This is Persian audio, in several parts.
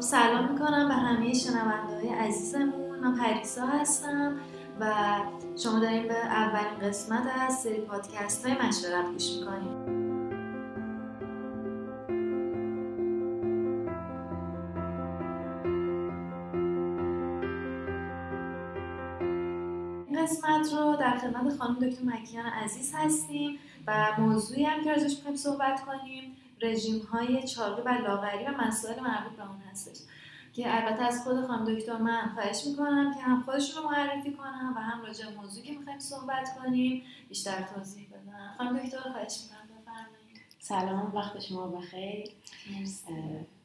سلام می‌کنم به همه شنونده های عزیزمون. من پریسا هستم و شما داریم به اولین قسمت از سری پادکست های مشورت گوش می‌کنیم قسمت رو در خدمت خانم دکتر مکیان عزیز هستیم و موضوعی هم که ازش می‌خوایم صحبت کنیم رژیم های چاقی و لاغری و مسائل مربوط به هستش. که البته از خود خانم دکتر من خواهش می‌کنم که هم خودشون رو معرفی کنم و هم راجع موضوعی که می‌خوایم صحبت کنیم بیشتر توضیح بدن. خانم دکتر خواهش می‌کنم بفرمایید. سلام وقت شما بخیر.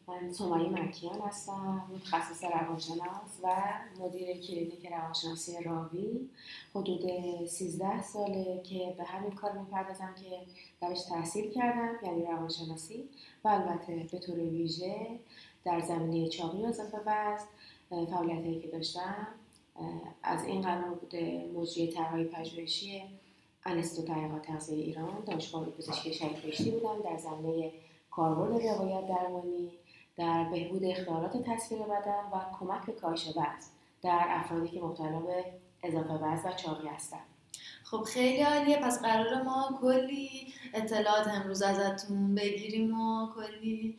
من سومایی مکیان هستم متخصص روانشناس و مدیر کلینیک روانشناسی راوی. حدود 13 ساله که به همین کار می‌پردازم که درش تحصیل کردم یعنی روانشناسی. و البته به طور ویژه در زمینه چاقی و اضافه وزن فعالیتهایی که داشتم از این قرار بوده مجری طرحهای پژوهشی انستو تحقیقات تغذیه ایران دانشگاه پزشکی شهید بودم در زمینه کاربرد روایت درمانی در بهبود اختلالات تصویر بدن و کمک به کاهش وزن در افرادی که مبتلا به اضافه وزن و چاقی هستند. خب خیلی عالیه. پس قرار ما کلی اطلاعات امروز ازتون بگیریم و کلی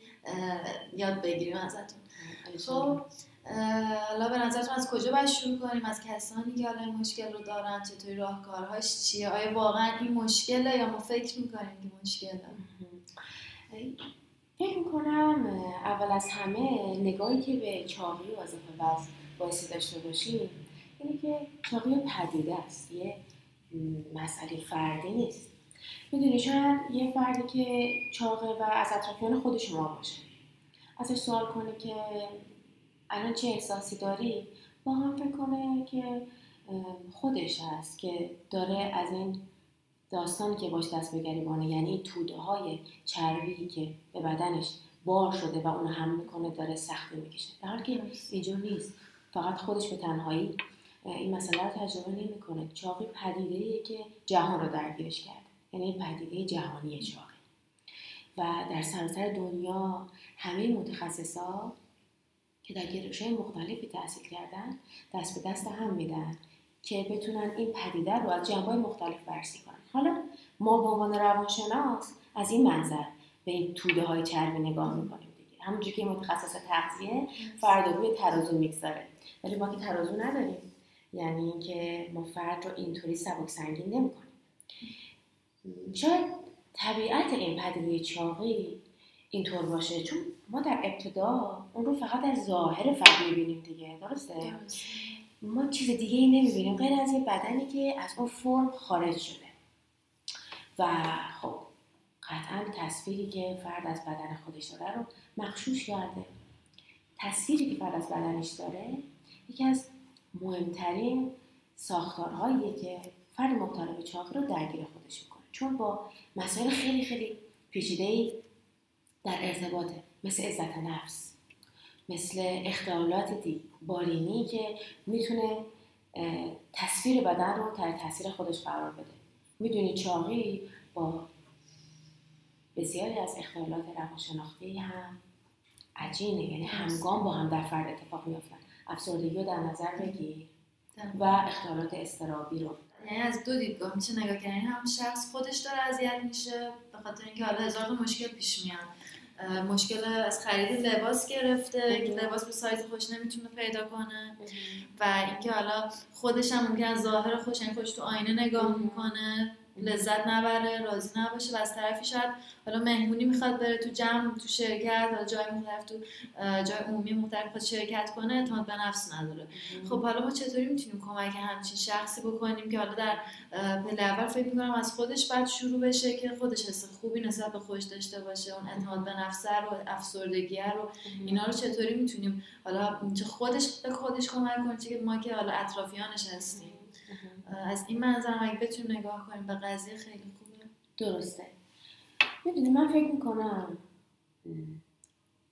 یاد بگیریم ازتون. خب حالا به نظرتون از کجا باید شروع کنیم؟ از کسانی که حالا مشکل رو دارن چطوری راهکارهاش چیه؟ آیا واقعا این مشکله یا ما فکر می‌کنیم که مشکله؟ فکر می‌کنم اول از همه نگاهی که به چاقی و وزن باعثی داشته باشیم اینه که چاقی پدیده است. یه مسئله فردی نیست. می‌دونی شاید یه فردی که چاقه و از اطرافیان خود شما باشه. ازش سوال کنه که الان چه احساسی داری؟ با هم فکر کنه که خودش هست که داره از این داستانی که باش دست به گریبانه یعنی توده های چربی که به بدنش بار شده و اون هم می‌کنه داره سختی می‌کشه. در حالی که اینجور نیست. فقط خودش به تنهایی این مسئله رو تجربه نمی‌کنه. چاقی پدیده که جهان رو درگیرش کرده. یعنی پدیده جهانی چاقی. و در سراسر دنیا همه متخصصا که در گرایش مختلفی تحصیل کردن دست به دست هم میدن که بتونن این پدیده رو از جنبه مختلف بررسی کنن. حالا ما به عنوان روانشناس از این منظر به این توده های چربی نگاه می‌کنیم دیگه. همونجوری که متخصص تغذیه فرد روی ترازو می‌گذاره. ولی ما که ترازو نداریم. یعنی اینکه ما فرد رو اینطوری سبک سنگین نمی‌کنیم. شاید طبیعت این پدیده چاقی اینطور باشه چون ما در ابتدا اون رو فقط در ظاهر فرد می‌بینیم دیگه درسته؟ ما چیز دیگه ای نمی‌بینیم غیر از یه بدنی که از اون فرم خارج شده. و خب قطعا تصویری که فرد از بدن خودش داره رو مخشوش کرده. تصویری که فرد از بدنش داره یکی از مهمترین ساختارهاییه که فرد مبتلا به چاقی رو درگیر خودش می‌کنه. چون با مسائل خیلی خیلی پیچیده در ارتباطه مثل عزت نفس مثل اختلالات بارینی که می‌تونه تصویر بدن رو تحت تاثیر خودش قرار بده. می‌دونی چاقی با بسیاری از اختلالات روانشناختی هم عجینه یعنی همگام با هم در فرد اتفاق میافتن. افسردگی رو در نظر بگیر و اختلالات استرابی رو. یعنی از دو دیدگاه میشه نگاه کردن. یعنی هم شخص خودش داره اذیت میشه به خاطر اینکه حالا هزار مشکل پیش میاد. مشکل از خرید لباس گرفته که لباس به سایز خوش نمی‌تونه پیدا کنه. و اینکه حالا خودش هم ممکن ظاهر خوش این خوش تو آینه نگاه می‌کنه. لذت نبره راضی نباشه و از طرفی شاید حالا مهمونی می‌خواد بره تو جمع تو شرکت حالا جای مختلف تو جای عمومی مختلف خود شرکت کنه اعتماد به نفس نداره. خب حالا ما چطوری می‌تونیم کمک همچین شخصی بکنیم که حالا در پله اول فکر می‌کنم از خودش بعد شروع بشه که خودش حس خوبی نسبت به خودش داشته باشه اون اعتماد به نفس رو افسردگی رو. اینا رو چطوری می‌تونیم حالا چه خودش به خودش کمک کنه که ما که حالا اطرافیانش هستیم. از این منظر اگه بتونیم نگاه کنیم به قضیه خیلی خوبه. درسته. می‌دونی من فکر می‌کنم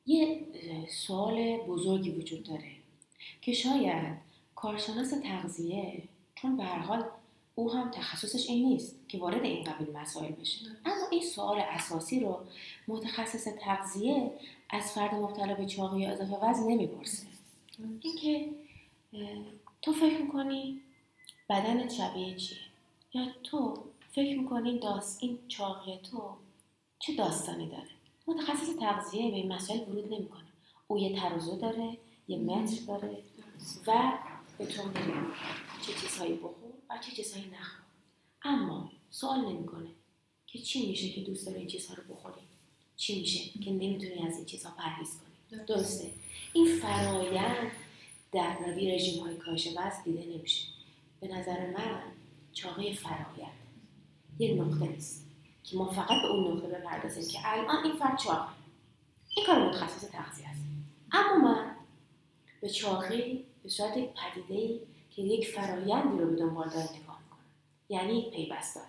یه سوال بزرگی وجود داره که شاید کارشناس تغذیه چون به حال او هم تخصصش این نیست که وارد این قبیل مسائل بشه. اما این سوال اساسی رو متخصص تغذیه از فرد مبتلا به چاقی یا اضافه وزن نمی‌پرسه. اینکه تو فکر می‌کنی بدنت شبیه چیه؟ یا تو فکر می‌کنی داست این چاقی تو چه داستانی داره؟ متخصص تغذیه به این مسائل ورود نمی‌کنه. او یه ترازو داره یه متر داره و به تو چه چیزهایی بخور و چه چیزهایی نخور. اما سوال نمی‌کنه که چی میشه که دوست داری این چیزها رو بخوری؟ چی میشه که نمی‌تونی از این چیزها پرهیز کنی؟ درسته. این فرایند در روی رژیم های کاهش وزن دیده نمیشه. به نظر من چاقه فرایند. یه نقطه نیست که ما فقط به اون نقطه بپردازیم که الان این فرد چاقه این کار متخصص تغذیه است. اما من به چاقی به صورت یک پدیده که یک فرایندی رو به دنبال داره نگاه می‌کنم. یعنی یک پیوست داره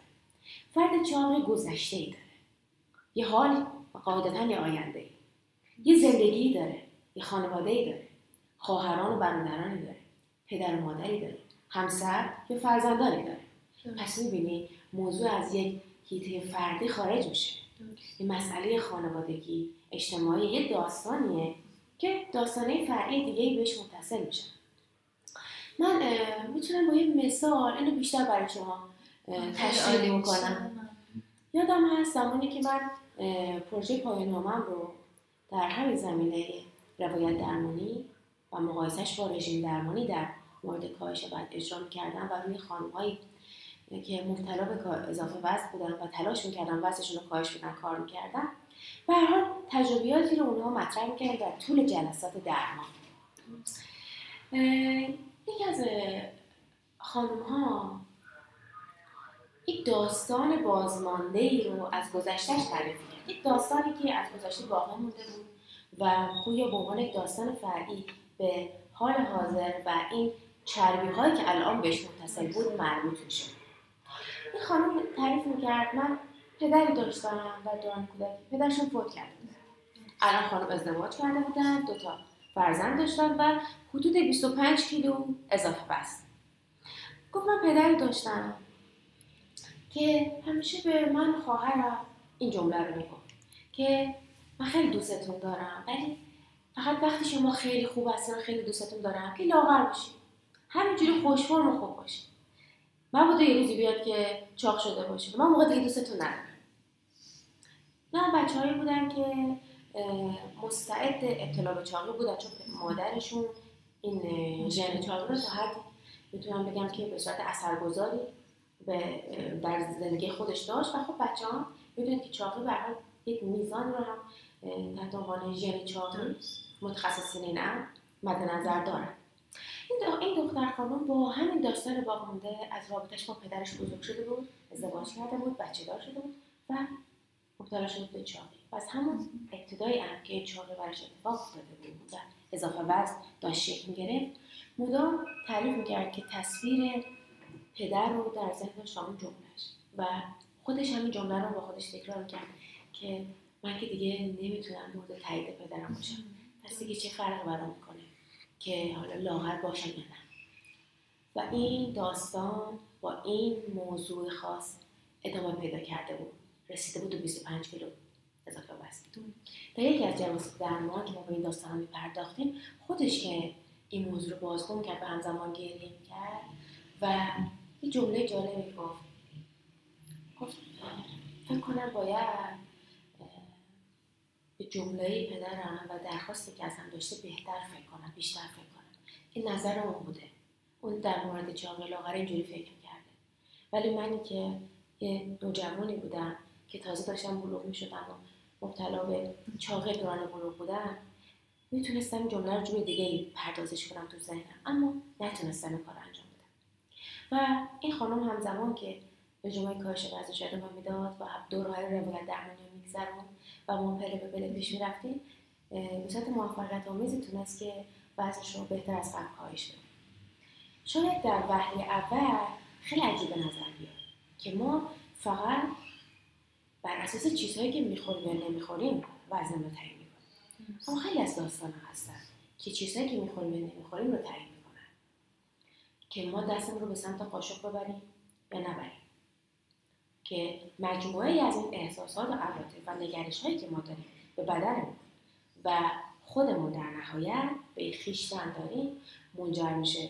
فرد چاقی گذشته ای داره. یه حال و قاعدتا یه آینده ای یه زندگی داره. یه خانواده ای داره. خواهران و برادرانی داره. پدر و مادری داره. همسر یا فرزندانی داره. پس می‌بینی موضوع از یک هیته فردی خارج میشه. یه مسئله خانوادگی اجتماعی یه داستانیه که داستانه فرعی دیگه بهش متصل میشن من می‌تونم با یه مثال اینو بیشتر برای شما تشریح بکنم. یادم هست زمانی که من پروژه پایان رو در همین زمینه روایت درمانی و مقایسش با رژیم درمانی در مورد کاهش بعد اجرا می‌کردم و روی خانمهایی که مبتلا به اضافه وزن بودن و تلاش می‌کردن وزنشون رو کاهش بدن کار می‌کردن. به هر تجربیاتی رو اونها مطرح می‌کردن در طول جلسات درمان. یکی از خانم ها یک داستان بازمانده ای رو از گذشتهش تعریف کرد. یک داستانی که از گذشته باقی مونده بود و گویا به عنوان یک داستان فرعی به حال حاضر و این چربی هایی که الان بهش متصل بود مربوط میشه. این خانم تعریف می‌کرد من پدری داشتم و دوران کودکی پدرشون فوت کرده الان خانم ازدواج کرده بودن دوتا فرزند داشتن و حدود 25 کیلو اضافه وزن گفت من پدری داشتم که همیشه به من خواهرم این جمله رو می‌گفت که من خیلی دوستتون دارم ولی فقط وقتی شما خیلی خوب هستین خیلی دوستتون دارم که لاغر باشید همینجوری خوشفرم و خوب باشید من بوده یه روزی بیاد که چاق شده باشه. من موقع دیگه دوستتون ندارم. نه بچه هایی بودن که مستعد ابتلا به چاقی بودن چون مادرشون این ژن چاقی رو تا حد می‌تونم بگم که به صورت اثرگذاری به در زندگی خودش داشت. و خب بچه ها می‌دونید که چاقی به یک میزان رو هم تحت عنوان ژن چاقی متخصصین نه مد نظر دارن. این دختر خانم با همین داستان باقی از رابطش با پدرش بزرگ شده بود ازدواج کرده بود بچه دار شده بود و مبتلا شده به چاقی. و از همون ابتدای هم که این چاقی برش اتفاق افتاده بود و اضافه وزن داشت شکل گرفت مدام تعریف می‌کرد که تصویر پدر رو در ذهن داشت جملهش و خودش همین جمله رو با خودش تکرار کرد که من که دیگه نمی‌تونم مورد تایید پدرم باشم. پس دیگه چه فرق برام می‌کنه؟ که حالا لاغر باشم یا نه. و این داستان با این موضوع خاص ادامه پیدا کرده بود. رسیده بود به 25 کیلو. اضافه وزن. در یکی از جلسات درمان که ما به این داستان میپرداختیم خودش که این موضوع رو بازگو کرد به همزمان گریه کرد و یه جمله جالبی گفت. گفت فکر کنم باید به جمله پدرم و درخواستی که ازم داشته بهتر فکر کنم بیشتر فکر کنم. این نظر اون بوده. اون در مورد جامعه لاغر اینجوری فکر کرده ولی منی که یه نوجوانی بودم که تازه داشتم بلوغ می شدم و مبتلا به چاقه دوران بلوغ بودم می‌تونستم جمله رو جوی دیگه پردازش کنم تو ذهنم. اما نتونستم این کار انجام بدم. و این خانم همزمان که به جمعه کاهش وزنش ادامه می‌داد و دورهای روایت درمانی میگذرون و ما پله به پله پیش می‌رفتیم. به صورت موفقیت آمیزی تونست که وزنش رو بهتر از قبل کاهش بده. شاید در وحله اول خیلی عجیب نظر بیاد که ما فقط بر اساس چیزهایی که می‌خوریم یا نمی‌خوریم وزن رو تعیین می‌کنیم. اما خیلی از داستان هستن که چیزهایی که می‌خوریم یا نمی‌خوریم رو تعیین می‌کنن که ما دستمون رو به سمت قاشق ببریم یا نبریم. که مجموعه از این احساسات و عواطف و نگرش هایی که ما داریم به بدنمون و خودمون در نهایت به خیشتن داریم منجر میشه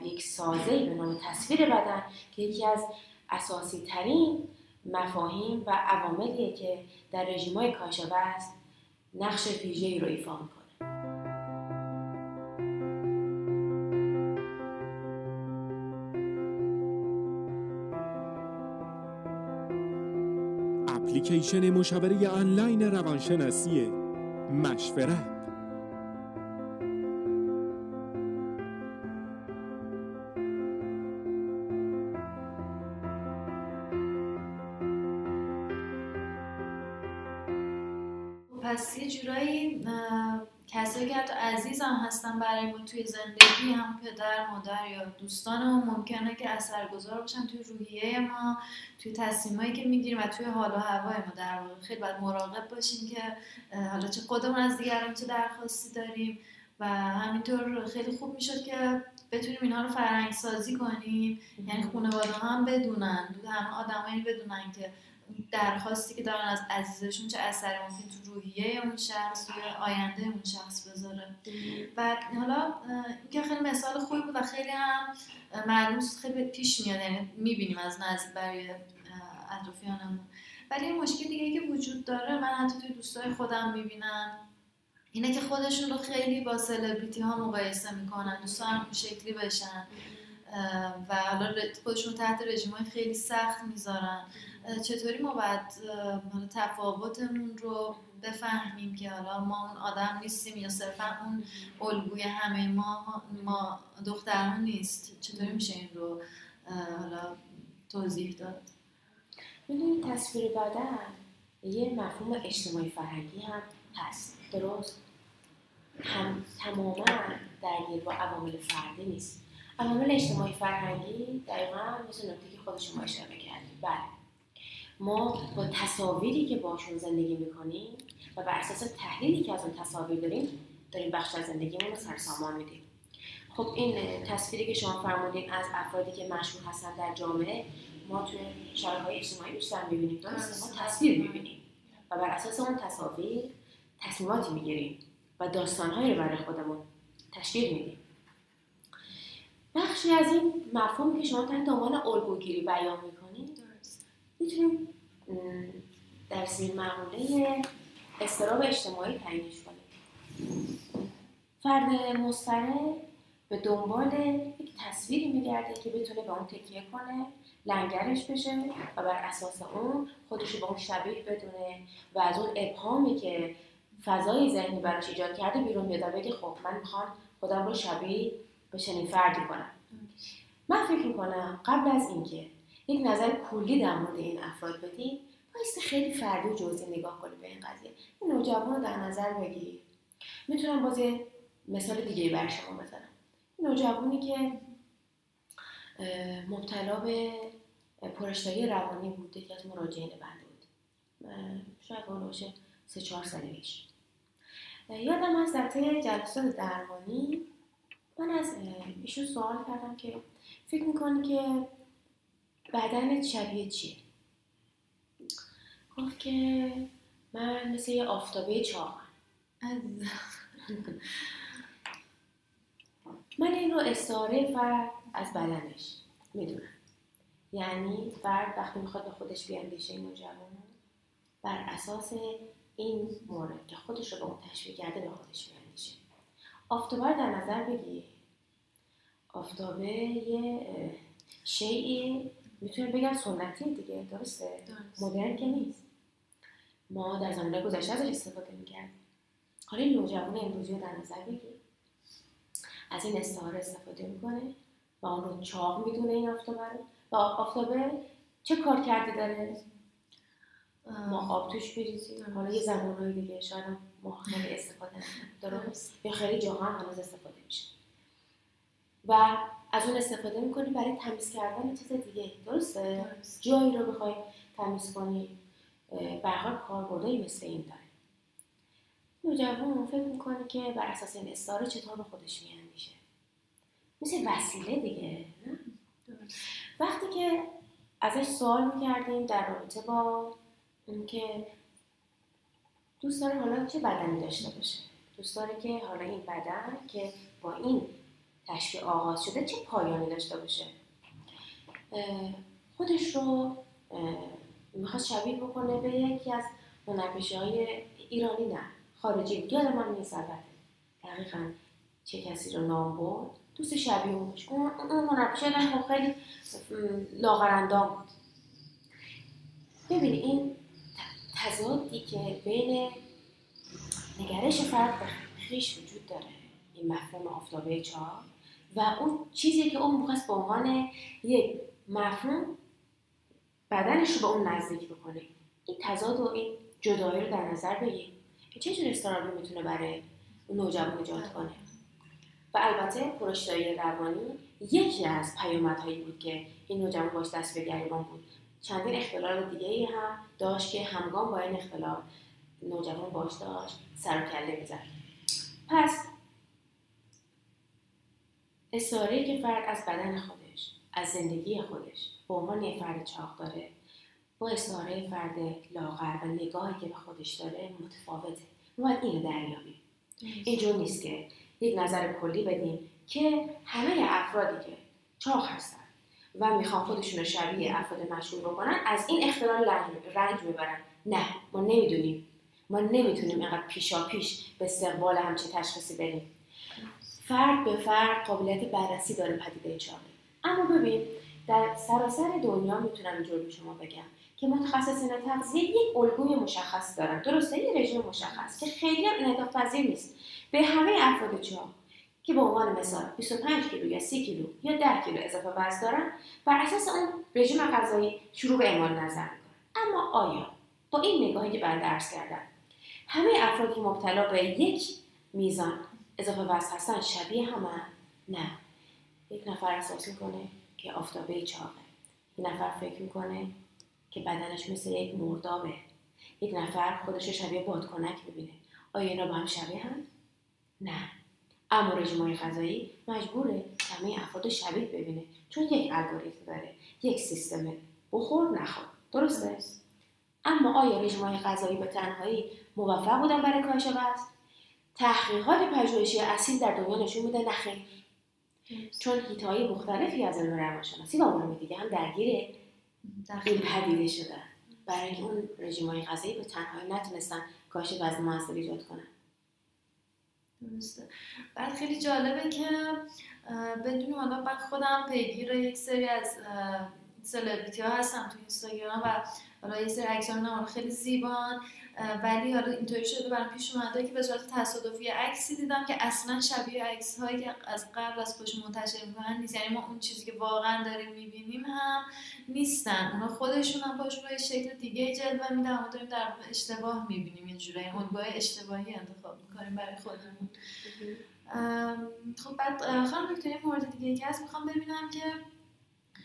به یک سازه به نام تصویر بدن که یکی از اساسی ترین مفاهیم و عواملیه که در رژیم های کاشوست نقش ویژه‌ای رو ایفا می‌کنه. اپلیکیشن مشاوره آنلاین روانشناسی مشورت. هستن برای ما توی زندگی هم پدر مادر یا دوستان ممکنه که اثرگذار باشن توی روحیه ما توی تصمیمایی که می‌گیریم و توی حال و هوای ما. در واقع خیلی باید مراقب باشیم که حالا چه خودمون از دیگران چه درخواستی داریم و همینطور خیلی خوب می‌شد که بتونیم اینها رو فرهنگ سازی کنیم. یعنی خانواده هم بدونن. همه آدمایی بدونن که درخواستی که دارن از عزیزشون چه اثری ممکن تو روحیه اون شخص توی آینده اون شخص بذاره. و حالا اینکه خیلی مثال خوبی بود و خیلی هم ملموس خیلی پیش میاد یعنی می‌بینیم از نزدیک برای اطرافیانمون. ولی یه مشکل دیگه که وجود داره من حتی توی دوستای خودم می‌بینم اینه که خودشون رو خیلی با سلبریتی ها مقایسه می‌کنن دوست هم شکلی بشن. و حالا خودشون تحت رژیم های خیلی سخت می‌ذارن. چطوری ما باید تفاوتمون رو بفهمیم که حالا ما اون آدم نیستیم یا صرفا اون الگوی همه ما ما دختران نیست. چطوری میشه این رو حالا توضیح داد؟ می‌دونید تصویر بدن یه مفهوم اجتماعی فرهنگی هم هست. درست؟ هم تماما درگیر با عوامل فردی نیست. عوامل اجتماعی فرهنگی دقیقا مثل نکته که خود شما اشاره کردید بله. ما با تصاویری که باشون زندگی می‌کنیم و بر اساس تحلیلی که از اون تصاویر داریم داریم بخش از زندگیمون رو سرسامان میدیم. خب این تصویری که شما فرمودین از افرادی که مشهور هستن در جامعه ما توی های اجتماعی بیشتر می‌بینیم. درسته ما تصویر می‌بینیم. و بر اساس اون تصاویر تصمیماتی می‌گیریم و داستانهایی رو برای خودمون تشکیل میدیم. بخشی از این مفهومی که شما تحت عنوان الگوگیری بیان می‌کنید می‌تونیم در زیر مقوله استراب اجتماعی تعیینش کنیم فرد مستره به دنبال یک تصویری میگرده که بتونه به اون تکیه کنه لنگرش بشه و بر اساس اون خودش به اون شبیه بدونه و از اون ابهامی که فضای ذهنی براش ایجاد کرده بیرون بیاد و بگه خب من می‌خوام خودم رو شبیه به چنین فردی کنم. من فکر می‌کنم قبل از اینکه یک نظر کلی در مورد این افراد بدیم بایستی خیلی فردی و جزئی نگاه کنیم به این قضیه. این نوجوان رو در نظر بگیر. می‌تونم باز مثال دیگه بر شما بزنم. نوجوانی که مبتلا به پرشتایی روانی بود یکی از مراجعین بنده بود. شاید باشه سه چهار سالگیش یادم از در طی جلسات درمانی من از ایشون سوال کردم که فکر می‌کنی که بدنت شبیه چیه؟ گفت که من مثل یه آفتابه چاقم. من این رو استعاره فرد از بدنش می‌دونم. یعنی فرد وقتی می‌خواد به خودش بیاندیشه این نوجوان بر اساس این مورد که خودش رو به اون تشبیه کرده به خودش بیاندیشه آفتابه در نظر بگیر. آفتابه یه شیعی می‌تونم بگم سنتی دیگه درسته؟ مدرن که نیست. ما در زمانه گذشته ازش استفاده می‌کردیم. حالا این نوجوان امروزی رو در نظر بگیر. از این استعاره استفاده می‌کنه و اون رو چاق می‌دونه این آفتابه. رو و آفتابه چه کار کرده داره؟ ما آب توش بریزیم. حالا یه زمانهای دیگه شاید ما خیلی استفاده درست. یا خیلی جاها هم هنوز استفاده میشه. و از اون استفاده می‌کنی برای تمیز کردن چیز دیگه. درسته؟ جایی رو بخوای تمیز کنی به هر کاربردی مثل این داره. نوجوان فکر می‌کنه که بر اساس این استاره چطور به خودش میشه مثل وسیله دیگه نه؟ وقتی که ازش سوال می‌کردیم در رابطه با اینکه دوست داره حالا چه بدنی داشته باشه. دوست داره که حالا این بدن که با این تشبیه آغاز شده چه پایانی داشته باشه؟ خودش رو می‌خواست شبیه بکنه به یکی از هنرپیشه های ایرانی نه خارجی. یادم هم نیست البته. دقیقا چه کسی رو نام برد. دوست شبیه اون باشه اون هنرپیشه خب خیلی لاغرندام بود. ببینید این تضادی که بین نگرش فرد به خیش وجود داره. این مفهوم آفتابه چهار. و اون چیزی که اون می‌خواست به عنوان یک مفهوم بدنش رو به اون نزدیک بکنه. این تضاد و این جدایی رو در نظر بگیر. که چه جور استرابی می‌تونه برای نوجوان ایجاد کنه؟ و البته پرشتایی روانی یکی از پیامدهایی بود که این نوجوان باش دست به گریبان بود. چندین اختلال دیگه ای هم داشت که همگام با این اختلال نوجوان باش داشت سر و کله می‌زد. پس استعاره که فرد از بدن خودش از زندگی خودش به عنوان یه فرد چاق داره. با استعاره فرد لاغر و نگاهی که به خودش داره متفاوته. ما باید اینو دریابیم. اینجور نیست که یک نظر کلی بدیم که همه افرادی که چاق هستن و می‌خوان خودشون رو شبیه افراد مشهور بکنن از این اختلال رنج می‌برن. نه ما نمی‌دونیم. ما نمی‌تونیم اینقدر پیشا پیش به استقبال همچین تشخیصی بریم فرد به فرد قابلیت بررسی داره پدیده چاقی اما ببین در سراسر دنیا می‌تونم اینجور به شما بگم که متخصصین تغذیه یک الگوی مشخص دارن. درسته؟ یه رژیم مشخص که خیلی هم انعطاف پذیر نیست. به همه افراد چاق که به عنوان مثال 25 کیلو یا 30 کیلو یا 10 کیلو اضافه وزن دارن بر اساس اون رژیم غذایی شروع به اعمال نظر می‌کنن. اما آیا با این نگاهی که بنده درس کردم همه افرادی مبتلا به یک میزان اضافه وزن هستن شبیه همه. نه. یک نفر احساس می‌کنه که آفتابه چاقه. یک نفر فکر می‌کنه که بدنش مثل یک مردابه. یک نفر خودش شبیه بادکنک می‌بینه. آیا اینا با هم شبیه هم؟ نه. اما رژیم غذایی مجبوره همه افراد شبیه ببینه. چون یک الگوریتم داره. یک سیستم بخور نخور. درسته؟ اما آیا رژیم غذایی به تنهایی موفق بودن برای کاهش وزن؟ تحقیقات پژوهشی اصیل در دنیا نشون میده نخیر چون هیتهای مختلفی از علم روانشناسی و علوم دیگه هم درگیر این پدیده شدن برای اینکه اون رژیم های غذایی به تنهایی نتونستن کاهش وزن موثر ایجاد کنن. درسته. بعد خیلی جالبه که بدون حالا من خودم پیگیر یک سری از سلبریتی ها هستم تو اینستاگرام و حالا یه سری عکس خیلی زیبان. ولی حالا اینطوری شده برام پیش اومده که به صورت تصادفی عکسی دیدم که اصلا شبیه عکس هایی که از قبل از خوش منتشر می‌کنن نیست. یعنی ما اون چیزی که واقعا داریم می‌بینیم هم نیستن. اونا خودشون هم پاشون یه شکل دیگه جلوه میدن. ما داریم در واقع اشتباه می‌بینیم. یه جورایی الگوهای اشتباهی انتخاب می‌کنیم برای خودمون. خب بعد خانم دکتر مورد دیگه که هست می‌خوام ببینم که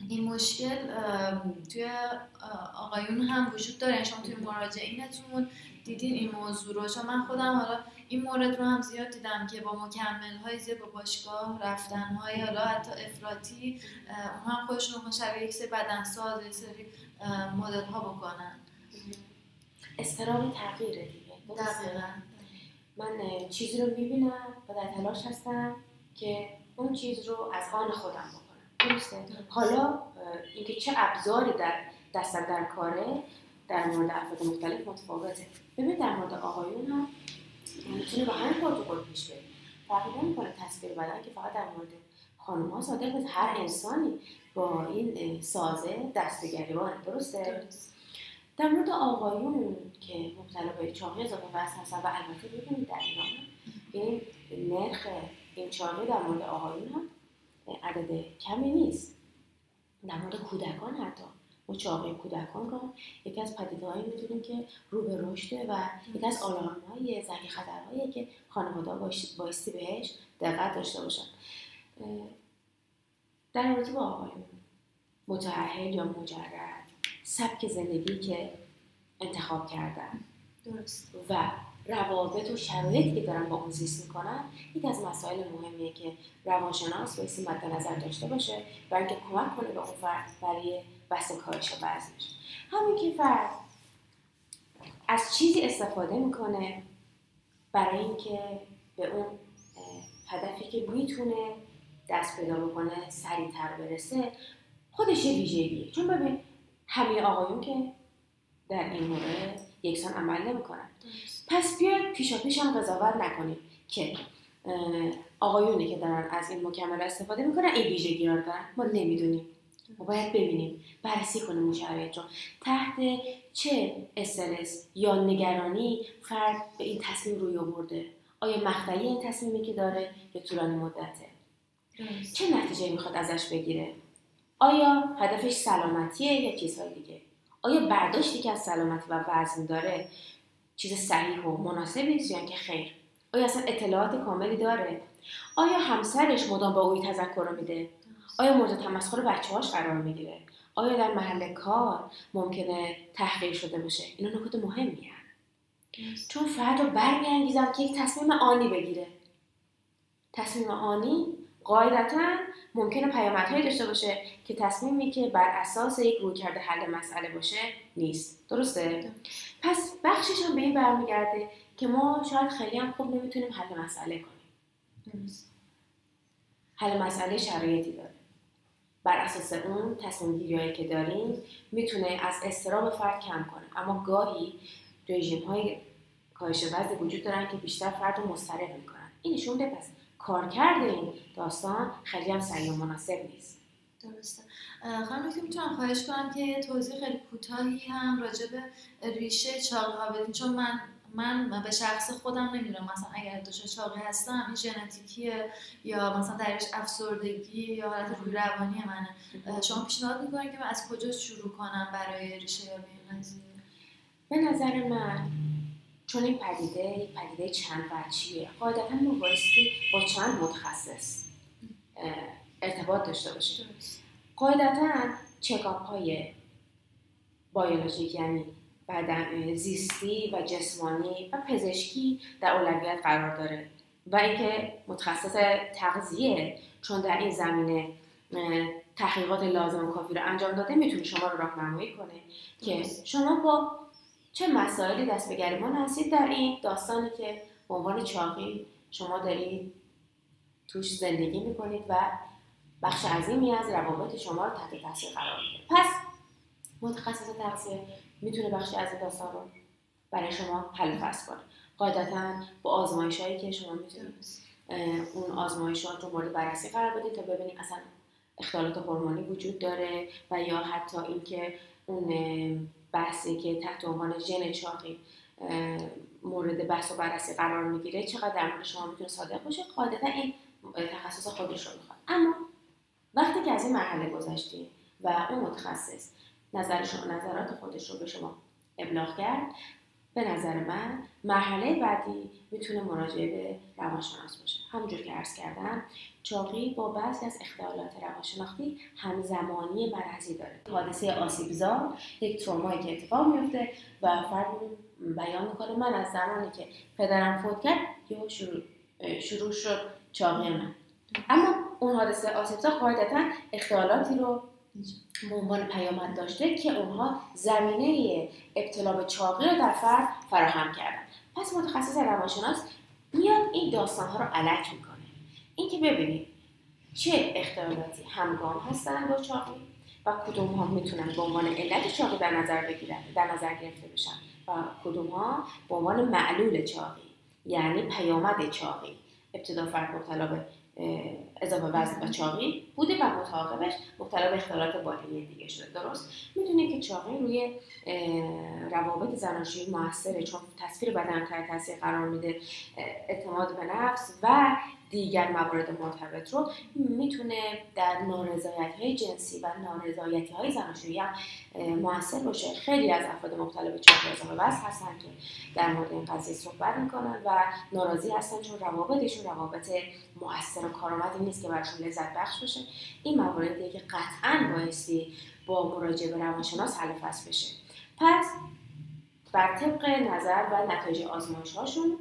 این مشکل توی آقایون هم وجود داره. شما توی مراجعینتون دیدین این موضوع رو. چون من خودم حالا این مورد رو هم زیاد دیدم که با مکمل های زیاد با باشگاه رفتن های حالا حتی افراطی اون هم خودشون رو شبیه یک سری بدن ساز یک سری مدل ها بکنن. استرام تغییره دیگه. من چیزی رو می‌بینم و در تلاش هستم که اون چیز رو از آن خودم بکنم. درسته حالا اینکه چه ابزاری در دست در کاره در مورد افراد مختلف متفاوته. ببین در مورد آقایون هم می‌تونه با همین پروتکل پیش بره. فرقی نمی‌کنه تصویر بدن که فقط در مورد خانم ها صادق بود هر انسانی با این سازه دست گریبانه درسته؟ در مورد آقایون که مبتلا به چاقی اضافه وزن هستن و البته ببینید در ایران این نرخ این چاقی در مورد آقایون هم عدد کمی نیست. در مورد کودکان حتی. ما چاقی کودکان رو یکی از پدیدههایی می‌دونیم که رو به رشده و یکی از آلارمهای زنگ خطرهایی که خانواده بایستی بهش دقت داشته باشن. در مورد با آقایون متعهد یا مجرد سبک زندگی که انتخاب کردن. درست. و روابط و شرایطی که دارن با اون زیست می‌کنن یکی از مسائل مهمیه که روانشناس بایستی مد نظر داشته باشه برای اینکه کمک کنه به اون فرد برای بحث کاهش وزنش. همین که فرد از چیزی استفاده می‌کنه برای اینکه به اون هدفی که می‌تونه دست پیدا بکنه سریعتر برسه خودش یه ویژگیه. چون ببین همه آقایون که در این مورد یکسان عمل نمی‌کنن. پس بیا پیشا پیش هم قضاوت نکنیم که آقایونی که دارن از این مکمل استفاده می‌کنن این ویژگی رو دارن. ما نمی‌دونیم. ما باید ببینیم. بررسی کنیم اون شرایط رو. تحت چه استرس یا نگرانی فرد به این تصمیم روی آورده؟ آیا مقطعی این تصمیمی که داره یا طولانی مدته؟ چه نتیجه می‌خواد ازش بگیره؟ آیا هدفش سلامتیه یا چیزهای دیگه؟ آیا برداشتی که از سلامتی و وزن داره چیز صحیح و مناسبی است یا اینکه خیر. آیا اصلا اطلاعات کاملی داره؟ آیا همسرش مدام با اوی تذکر رو میده؟ آیا مورد تمسخر بچه هاش قرار می‌گیره؟ آیا در محل کار ممکنه تحقیر شده باشه؟ اینا نکات مهمی چون فرد رو برمیانگیزم که یک تصمیم آنی بگیره. تصمیم آنی قاعدتا ممکنه پیامدهایی داشته باشه که تصمیمی که بر اساس یک رویکرد حل مسئله باشه نیست. درسته؟ پس بخشش هم به این برمیگرده که ما شاید خیلی هم خوب نمی‌تونیم حل مسئله کنیم. حل مسئله شرایطی داره. بر اساس اون تصمیم گیریهایی که داریم می‌تونه از استراب فرد کم کنه. اما گاهی رژیم های کاهش وزن وجود دارن که بیشتر فرد رو مضطرب می‌کنن. این نشون پس کارکرد این داستان خیلی هم سریع مناسب نیست. درسته. خانم که می‌تونم خواهش کنم که توضیح خیلی کوتاهی هم راجع به ریشه چاقی بدین. چون من من به شخص خودم نمی‌دونم. مثلا اگر دچار چاقی هستم این ژنتیکیه یا مثلا درش افسردگی یا حالت روی روانی منه. شما پیشنهاد می‌کنید که من از کجا شروع کنم برای ریشه قضیه به نظر من چون این پدیده یک پدیده چند وجهیه. قاعدتا ما بایستی با چند متخصص ارتباط داشته باشیم قاعدتا چکاپ های بایولوژیک یعنی بدن زیستی و جسمانی و پزشکی در اولویت قرار داره. و اینکه متخصص تغذیه چون در این زمینه تحقیقات لازم و کافی رو انجام داده می‌تونه شما رو راهنمایی کنه. که شما با چه مسائلی دست به گریبان هستید در این داستانی که به عنوان چاقی شما دارید توش زندگی می‌کنید و بخش عظیمی از روابط شما رو تحت تاثیر قرار میده. پس متخصص تغذیه می‌تونه بخش از این داستان رو برای شما حل فصل کنه. قاعدتا با آزمایش هایی که شما می‌تونید اون آزمایشات رو مورد بررسی قرار بدید تا ببینید اصلا اختلالات هورمونی وجود داره و یا حتی اینکه اون بحثی که تحت عنوان ژن چاقی مورد بحث و بررسی قرار می‌گیره چقدر در مورد شما می‌تونه صادق باشه؟ قاعدتا این تخصص خودش رو می‌خواد. اما وقتی که از این مرحله گذشتیم و اون متخصص نظر شما نظرات خودش رو به شما ابلاغ کرد به نظر من مرحله بعدی می‌تونه مراجعه به روانشناس باشه. همونجور که عرض کردم چاقی با بعضی از اختلالات روانشناختی همزمانی مرضی داره. حادثه آسیبزا یک ترومایی که اتفاق میفته و فرد بیان می‌کنه من از زمانی که پدرم فوت کرد یا شروع, شروع شد چاقی من. اما اون حادثه آسیبزا قاعدتا اختلالاتی رو به عنوان پیامد داشته که اونها زمینه ابتلا به چاقی رو در فرد فراهم کردن. پس متخصص روانشناس میاد این داستان ها رو علک می‌کنه. اینکه ببینید چه اختلالاتی همگام هستن با چاقی و کدوم ها می‌تونن به عنوان علت چاقی در نظر بگیرن در نظر گرفته بشن و کدوم ها به عنوان معلول چاقی یعنی پیامد چاقی ابتدا فرد مبتلا به اضافه وزن و چاقی بوده و متعاقبش مبتلا به اختلالات بالینی دیگه شده. درست؟ می‌دونید که چاقی روی روابط زناشویی موثره چون تصویر بدن تحت تاثیر قرار میده اعتماد به نفس و دیگر موارد مرتبط رو می‌تونه در نارضایت های جنسی و نارضایتی های زناشویی هم موثر باشه. خیلی از افراد مبتلا به اضافه وزن هستن که در مورد این قضیه صحبت می‌کنن و ناراضی هستن چون روابطشون روابط موثر و کارآمدی نیست که براشون لذت بخش باشه این مواردی که قطعا بایستی با مراجعه به روانشناس حل فصل بشه. پس بر طبق نظر و نتایج آزمایش هاشون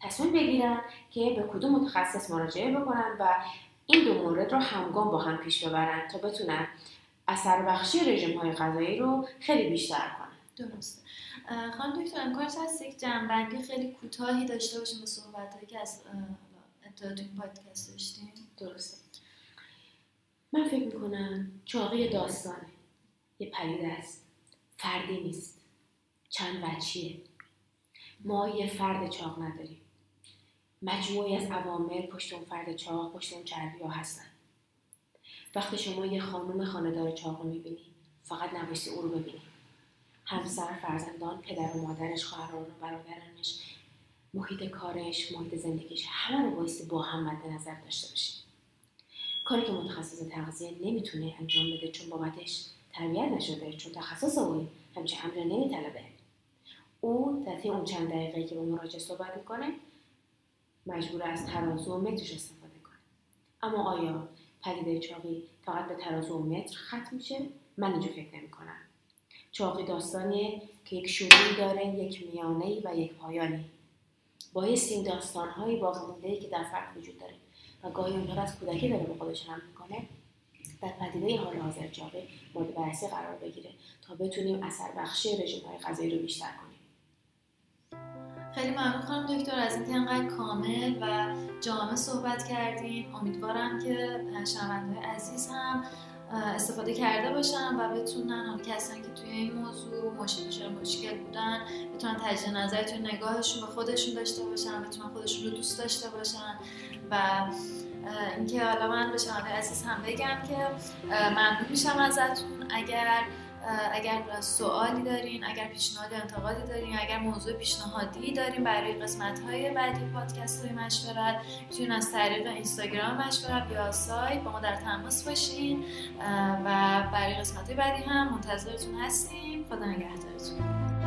تصمیم بگیرن که به کدوم متخصص مراجعه بکنن و این دو مورد رو همگام با هم پیش ببرن تا بتونن اثر بخشی رژیم های غذایی رو خیلی بیشتر کنه درسته خانم دکتر امکانش هست یک جنبندی خیلی کوتاهی داشته باشیم به صحبت که از ابتدا تو این پادکست داشتیم؟ درسته. من فکر می‌کنم چاقی داستانه. یه پدیده است. فردی نیست. چند وچیه ما یه فرد چاق نداریم. مجموعی از عوامل پشت اون فرد چاق پشت اون چربی ها هستن. وقتی شما یه خانم خاندار چاق رو می‌بینی فقط نبایستی او رو ببینی. همسر فرزندان پدر و مادرش خواهران و برادرانش محیط کارش محیط زندگیش همه رو بایستی با هم مد نظر داشته باشی. کاری که متخصص تغذیه نمی‌تونه انجام بده چون بابتش تربیت نشده چون تخصص او همچه امر نمیطلبه. او در اون چند دقیقه که با مراجع صحبت می‌کنه مجبور از ترازو و مترش استفاده کنه. اما آیا پدیده چاقی فقط به ترازو و متر ختم میشه؟ من اینجا فکر نمی کنم چاقی داستانیه که یک شروعی داره یک میانه و یک پایانی بایست این داستان های باقی که در فرد وجود داره و گاهی اونها از کودکی داره به خودش هم می‌کنه. در پدیده حال حاضر چاقی مورد بررسی قرار بگیره تا بتونیم اثر بخشی رژیم های غذایی رو بیشتر کنیم. خیلی ممنون خانم دکتر از اینکه انقدر کامل و جامع صحبت کردیم امیدوارم که شنونده عزیز هم استفاده کرده باشن و بتونن حالا کسانی که توی این موضوع مشکل مشکل بودن بتونن تجدید نظر توی نگاهشون به خودشون داشته باشن بتونن خودشون رو دوست داشته باشن. و اینکه حالا من به شما عزیز هم بگم که ممنون میشم ازتون. اگر اگر سوالی دارین اگر پیشنهاد انتقادی دارین اگر موضوع پیشنهادی دارین برای قسمت های بعدی پادکست های مشورت می‌تونین از طریق اینستاگرام مشورت یا سایت با ما در تماس باشین. و برای قسمت های بعدی هم منتظرتون هستیم. خدا نگهدارتون.